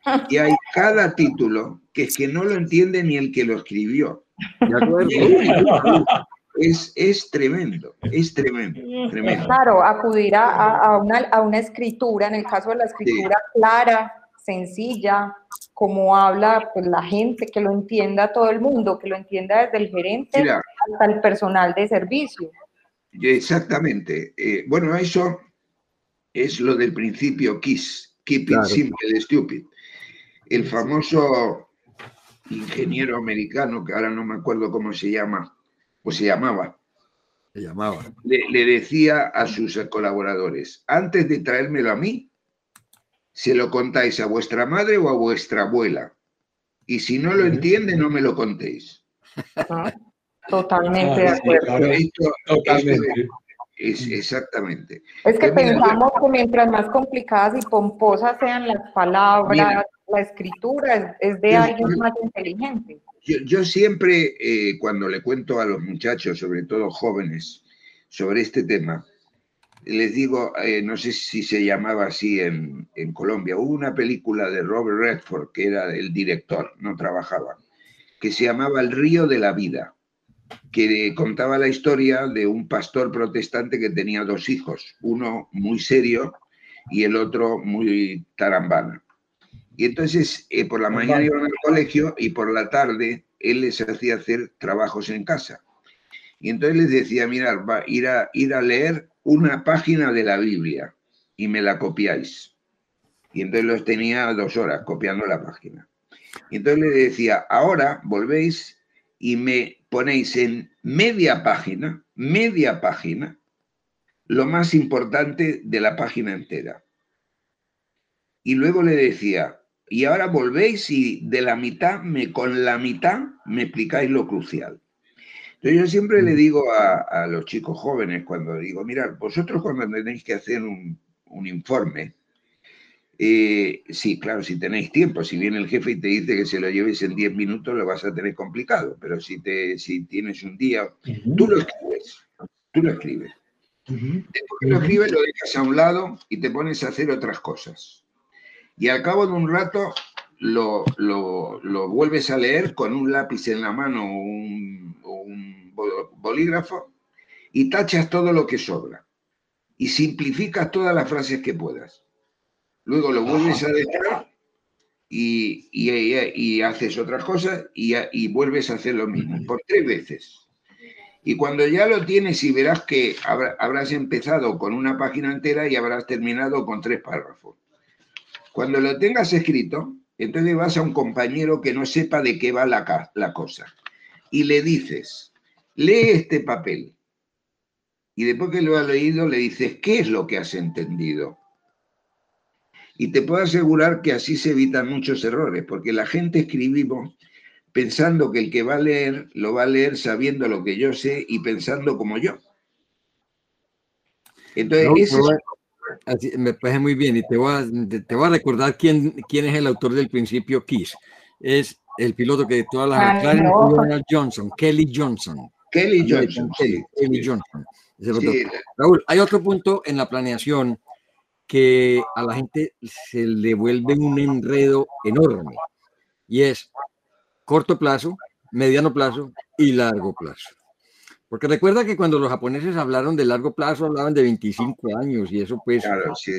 ah, que hay cada título que es que no lo entiende ni el que lo escribió. <laughs> Es, es, tremendo, es tremendo, tremendo. Claro, acudir a, una, a, una, escritura, en el caso de la escritura clara, sencilla, como habla pues, la gente, que lo entienda todo el mundo, que lo entienda desde el gerente hasta el personal de servicio. Exactamente. Eh, bueno, eso es lo del principio KISS, Keep It Simple Stupid. El famoso ingeniero americano, que ahora no me acuerdo cómo se llama, o se llamaba, se llamaba. le decía a sus colaboradores, antes de traérmelo a mí, se lo contáis a vuestra madre o a vuestra abuela. Y si no lo entiende, no me lo contéis. Totalmente de acuerdo. totalmente. Es, exactamente. Es que pensamos que mientras más complicadas y pomposas sean las palabras, la escritura es, de alguien más inteligente. Yo, siempre, eh, cuando le cuento a los muchachos, sobre todo jóvenes, sobre este tema, les digo, eh, no sé si se llamaba así en, Colombia, hubo una película de Robert Redford, que era el director, no trabajaba, que se llamaba El río de la vida, que contaba la historia de un pastor protestante que tenía dos hijos, uno muy serio y el otro muy tarambana. Y entonces eh, por la mañana iban al colegio y por la tarde él les hacía hacer trabajos en casa. Y entonces les decía, mirar, va, ir a, ir a leer una página de la Biblia y me la copiáis. Y entonces los tenía dos horas copiando la página. Y entonces le decía, ahora volvéis y me ponéis en media página, media página, lo más importante de la página entera. Y luego le decía, y ahora volvéis y de la mitad, me, con la mitad, me explicáis lo crucial yo siempre le mm. digo a, los chicos jóvenes cuando digo, mirad, vosotros cuando tenéis que hacer un, informe, eh, sí, claro, si tenéis tiempo, si viene el jefe y te dice que se lo lleves en 10 minutos, lo vas a tener complicado, pero si, te, si tienes un día, tú lo escribes, tú lo escribes. Después que lo escribes, lo dejas a un lado y te pones a hacer otras cosas. Y al cabo de un rato lo, vuelves a leer con un lápiz en la mano o un, bolígrafo y tachas todo lo que sobra y simplificas todas las frases que puedas. Luego lo vuelves a dejar y, y, haces otras cosas y, y, vuelves a hacer lo mismo por tres veces. Y cuando ya lo tienes y verás que habrás empezado con una página entera y habrás terminado con tres párrafos. Cuando lo tengas escrito, entonces vas a un compañero que no sepa de qué va la, la cosa y le dices, lee este papel. Y después que lo ha leído, le dices, ¿qué es lo que has entendido? Y te puedo asegurar que así se evitan muchos errores, porque la gente escribimos pensando que el que va a leer lo va a leer sabiendo lo que yo sé y pensando como yo. Entonces, me parece muy bien y te voy a, te voy a recordar quién, quién es el autor del principio Kiss. Es el piloto que todas las Ay, Johnson, Kelly Johnson. Kelly Johnson. Kelly, Johnson. Raúl, hay otro punto en la planeación que a la gente se le vuelve un enredo enorme y es corto plazo, mediano plazo y largo plazo. Porque recuerda que cuando los japoneses hablaron de largo plazo, hablaban de 25 años y eso pues... Claro, sí.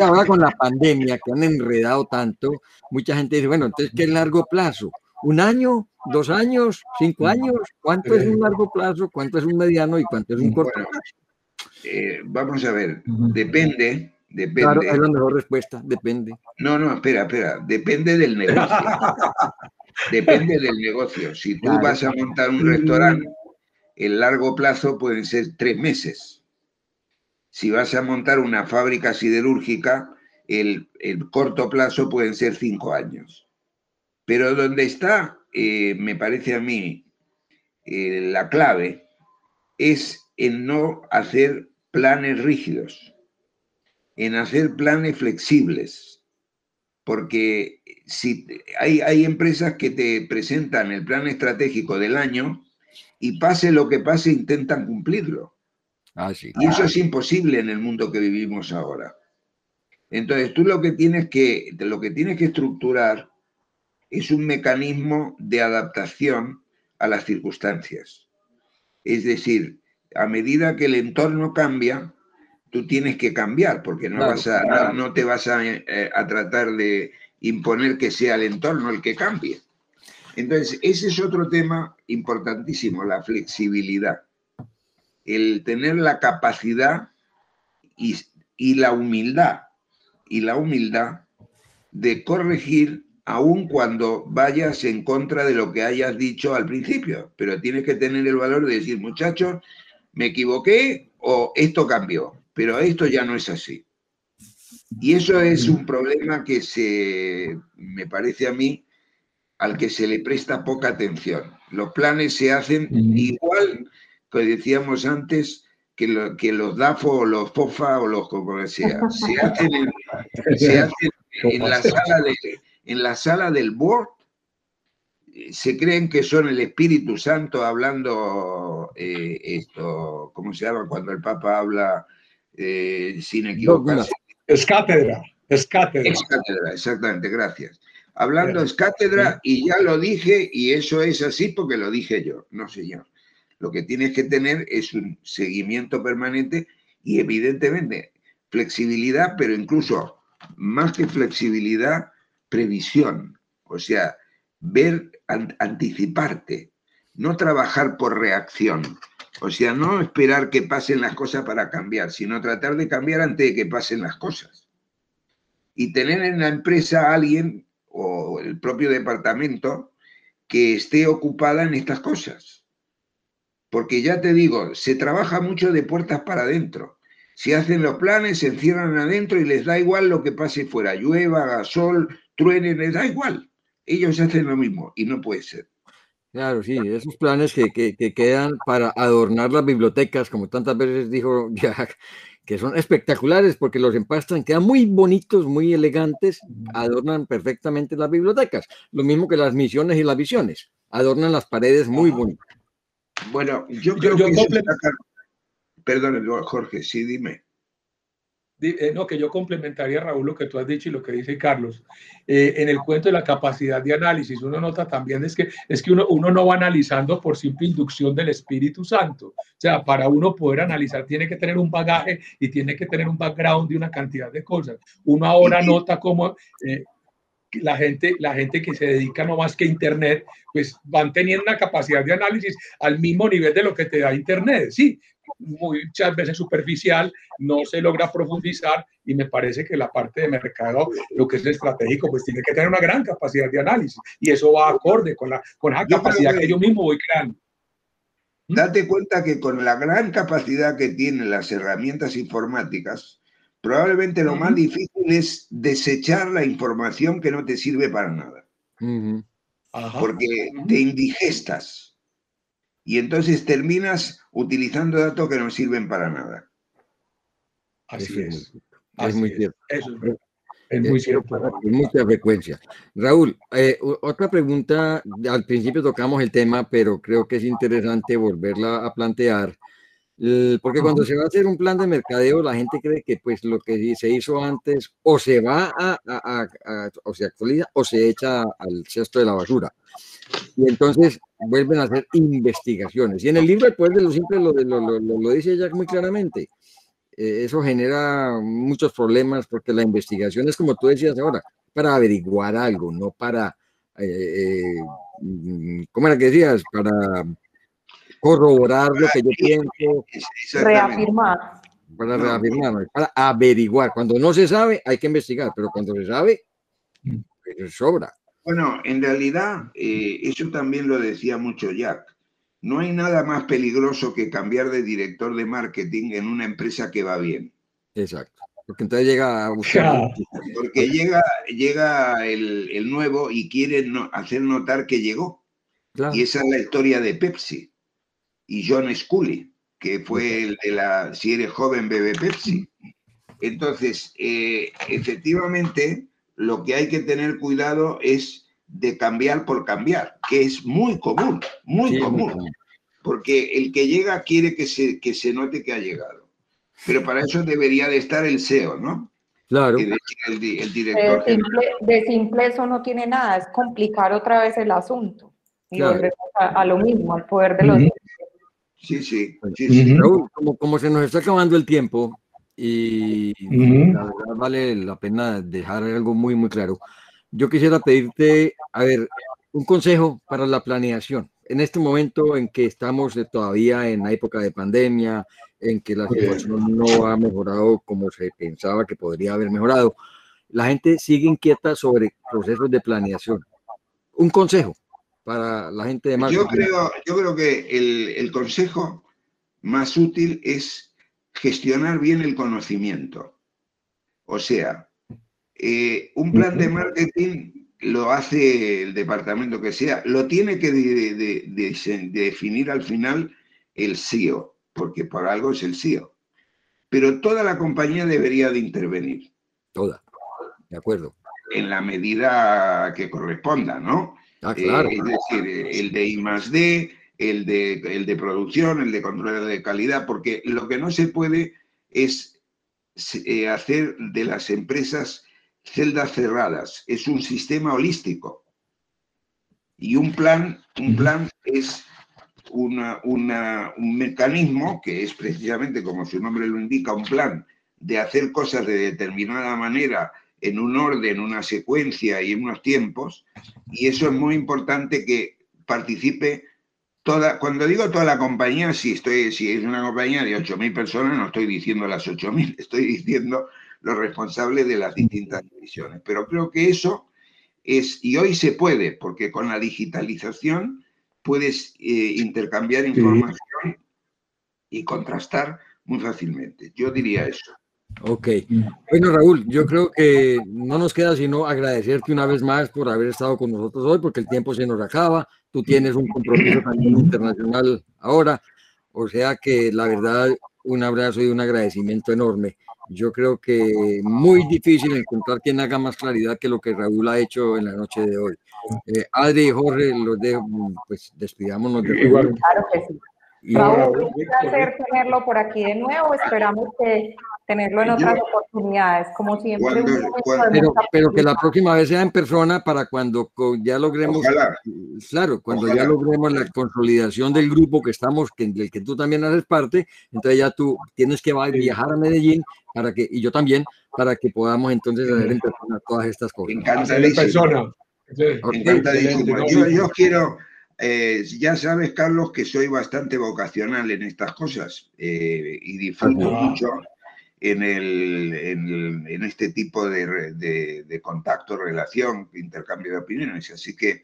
ahora con la pandemia que han enredado tanto, mucha gente dice, bueno, entonces, ¿qué es largo plazo? ¿Un año? ¿Dos años? ¿Cinco años? ¿Cuánto es un largo plazo? ¿Cuánto es un mediano? ¿Y cuánto es un corto plazo? Eh, vamos a ver, depende, depende. Claro, es la mejor respuesta, depende. No, no, espera, espera, depende del negocio. <laughs> depende del negocio. Si tú vas a montar un restaurante el largo plazo pueden ser tres meses. Si vas a montar una fábrica siderúrgica, el, corto plazo pueden ser cinco años. Pero donde está, eh, me parece a mí, eh, la clave es en no hacer planes rígidos, en hacer planes flexibles. Porque si hay, hay empresas que te presentan el plan estratégico del año y pase lo que pase, intentan cumplirlo. Ah, y eso es imposible en el mundo que vivimos ahora. Entonces, tú lo que tienes que, lo que tienes que estructurar es un mecanismo de adaptación a las circunstancias. Es decir, a medida que el entorno cambia, tú tienes que cambiar, porque no, vas a, no, te vas a, eh, a tratar de imponer que sea el entorno el que cambie. Entonces, ese es otro tema importantísimo, la flexibilidad. El tener la capacidad y, la humildad, y la humildad de corregir aun cuando vayas en contra de lo que hayas dicho al principio. Pero tienes que tener el valor de decir, muchachos, me equivoqué o esto cambió, pero esto ya no es así. Y eso es un problema que se, me parece a mí, al que se le presta poca atención. Los planes se hacen igual que decíamos antes que, que, los DAFO o los FOFA o los como sea. Se <laughs> hacen en, la, sala de, en la sala del board. Se creen que son el Espíritu Santo hablando eh, esto, ¿cómo se llama? Cuando el Papa habla eh, sin equivocarse. Es cátedra, es cátedra. Es cátedra, exactamente, gracias. Hablando es cátedra y ya lo dije y eso es así porque lo dije yo, no señor. Lo que tienes que tener es un seguimiento permanente y evidentemente flexibilidad, pero incluso más que flexibilidad, previsión. O sea, ver, anticiparte, no trabajar por reacción. O sea, no esperar que pasen las cosas para cambiar, sino tratar de cambiar antes de que pasen las cosas. Y tener en la empresa a alguien o el propio departamento que esté ocupada en estas cosas. Porque ya te digo, se trabaja mucho de puertas para adentro. Si hacen los planes, se encierran adentro y les da igual lo que pase fuera, llueva, haga sol, truene, les da igual. Ellos hacen lo mismo y no puede ser. Claro, sí, esos planes que, que quedan para adornar las bibliotecas, como tantas veces dijo <laughs> Jack, que son espectaculares porque los empastan, quedan muy bonitos, muy elegantes, adornan perfectamente las bibliotecas. Lo mismo que las misiones y las visiones, adornan las paredes muy bonitas. Bueno, yo creo que... Perdón, Jorge, sí, dime. Eh, no, que yo complementaría, Raúl, lo que tú has dicho y lo que dice Carlos. Eh, en el cuento de la capacidad de análisis, uno nota también es que, es que uno, uno no va analizando por simple inducción del Espíritu Santo. O sea, para uno poder analizar tiene que tener un bagaje y tiene que tener un background de una cantidad de cosas. Uno ahora nota cómo... Eh, la gente, la gente que se dedica no más que a Internet, pues van teniendo una capacidad de análisis al mismo nivel de lo que te da Internet. Sí, muchas veces superficial, no se logra profundizar y me parece que la parte de mercado, lo que es estratégico, pues tiene que tener una gran capacidad de análisis y eso va acorde con la, con la capacidad que, yo mismo voy creando. ¿Mm? Date cuenta que con la gran capacidad que tienen las herramientas informáticas, probablemente lo más difícil es desechar la información que no te sirve para nada. Porque te indigestas. Y entonces terminas utilizando datos que no sirven para nada. Así es. Es muy cierto. es, muy cierto. mucha frecuencia. Raúl, eh, otra pregunta. Al principio tocamos el tema, pero creo que es interesante volverla a plantear. Porque cuando se va a hacer un plan de mercadeo, la gente cree que pues lo que se hizo antes o se va a, o se actualiza o se echa al cesto de la basura. Y entonces vuelven a hacer investigaciones. Y en el libro después de lo simple lo, lo, lo, dice Jack muy claramente. Eh, eso genera muchos problemas porque la investigación es como tú decías ahora, para averiguar algo, no para, eh, eh mm, ¿cómo era que decías? Para corroborar lo que yo pienso. Reafirmar. Para reafirmar, para averiguar. Cuando no se sabe, hay que investigar, pero cuando se sabe, pues sobra. Bueno, en realidad, eh, eso también lo decía mucho Jack. No hay nada más peligroso que cambiar de director de marketing en una empresa que va bien. Exacto. Porque entonces llega a buscar. Porque llega, llega el, nuevo y quiere hacer notar que llegó. Y esa es la historia de Pepsi y John Scully, que fue el de la Si eres joven, bebe Pepsi. Entonces, eh, efectivamente, lo que hay que tener cuidado es de cambiar por cambiar, que es muy común, muy común. Porque el que llega quiere que se, que se note que ha llegado. Pero para eso debería de estar el SEO, ¿no? Claro. El, director de, simple, de simple eso no tiene nada, es complicar otra vez el asunto. Y a, lo mismo, al poder de los... Sí, sí. sí, como, como, se nos está acabando el tiempo y la verdad vale la pena dejar algo muy, muy claro. Yo quisiera pedirte, a ver, un consejo para la planeación. En este momento en que estamos todavía en la época de pandemia, en que la situación no ha mejorado como se pensaba que podría haber mejorado, la gente sigue inquieta sobre procesos de planeación. Un consejo para la gente de marketing? Yo creo, yo creo que el, el consejo más útil es gestionar bien el conocimiento. O sea, eh, un plan de marketing lo hace el departamento que sea, lo tiene que definir al final el CEO, porque por algo es el CEO. Pero toda la compañía debería de intervenir. Toda, de acuerdo. En la medida que corresponda, ¿no? Ah, claro. Eh, es decir, el de I más D, el de, el de producción, el de control de calidad, porque lo que no se puede es eh, hacer de las empresas celdas cerradas, es un sistema holístico. Y un plan, un plan es una, un mecanismo que es precisamente, como su nombre lo indica, un plan de hacer cosas de determinada manera en un orden, una secuencia y en unos tiempos, y eso es muy importante que participe toda, cuando digo toda la compañía, si, estoy, si es una compañía de 8.000 personas, no estoy diciendo las 8.000, <laughs> estoy diciendo los responsables de las distintas divisiones. Pero creo que eso es, y hoy se puede, porque con la digitalización puedes eh, intercambiar información y contrastar muy fácilmente. Yo diría eso. Ok. Bueno, Raúl, yo creo que no nos queda sino agradecerte una vez más por haber estado con nosotros hoy, porque el tiempo se nos acaba. Tú tienes un compromiso también internacional ahora. O sea que la verdad, un abrazo y un agradecimiento enorme. Yo creo que muy difícil encontrar quien haga más claridad que lo que Raúl ha hecho en la noche de hoy. Eh, Adri y Jorge, los dejo, pues despidámonos de Claro que sí Raúl, un placer tenerlo por aquí de nuevo. Esperamos que tenerlo en otras oportunidades, como siempre. pero, que la próxima vez sea en persona para cuando ya logremos, claro, cuando ya logremos la consolidación del grupo que estamos, que, del que tú también haces parte, entonces ya tú tienes que viajar a Medellín para que, y yo también, para que podamos entonces hacer en persona todas estas cosas. Encantadísimo. Encantadísimo. Yo, yo quiero eh, ya sabes, Carlos, que soy bastante vocacional en estas cosas eh, y disfruto mucho en, el, en, este tipo de, de, contacto, relación, intercambio de opiniones. Así que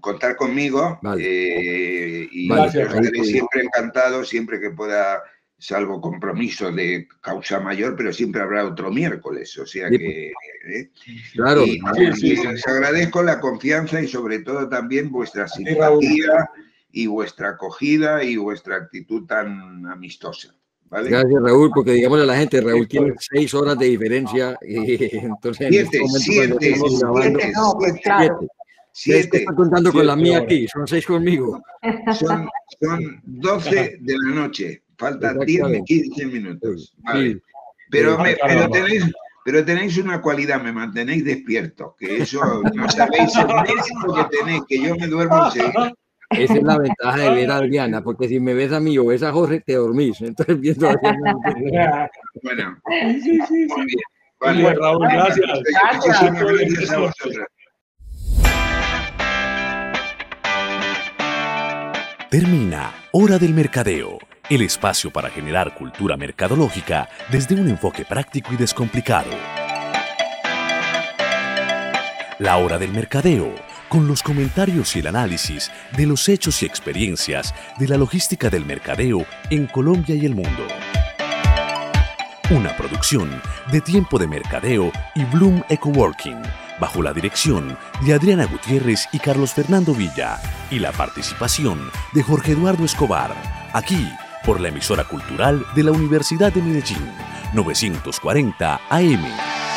contar conmigo eh, y estaré siempre encantado, siempre que pueda salvo compromiso de causa mayor, pero siempre habrá otro miércoles, o sea que... ¿eh? Claro. Y, les agradezco la confianza y sobre todo también vuestra simpatía y vuestra acogida y vuestra actitud tan amistosa. ¿vale? Gracias, Raúl, porque digamos a la gente, Raúl tiene seis horas de diferencia y <laughs> entonces... Siete, este siete, siete, no, pues claro. Siete. Está contando con la mía aquí, son seis conmigo. Son, son 12 de la noche. Faltan 10, 15 minutos. Pero, pero, tenéis, pero tenéis una cualidad, me mantenéis despierto, que eso no sabéis el mérito que tenéis, que yo me duermo enseguida. Esa es la ventaja de ver a Adriana, porque si me ves a mí o ves a Jorge, te dormís. Entonces viendo a Adriana. Bueno, sí, sí, muy bien. Vale. Raúl, gracias. Gracias a vosotros. Termina Hora del Mercadeo el espacio para generar cultura mercadológica desde un enfoque práctico y descomplicado. La hora del mercadeo, con los comentarios y el análisis de los hechos y experiencias de la logística del mercadeo en Colombia y el mundo. Una producción de Tiempo de Mercadeo y Bloom Ecoworking, bajo la dirección de Adriana Gutiérrez y Carlos Fernando Villa, y la participación de Jorge Eduardo Escobar, aquí por la emisora cultural de la Universidad de Medellín, 940 AM.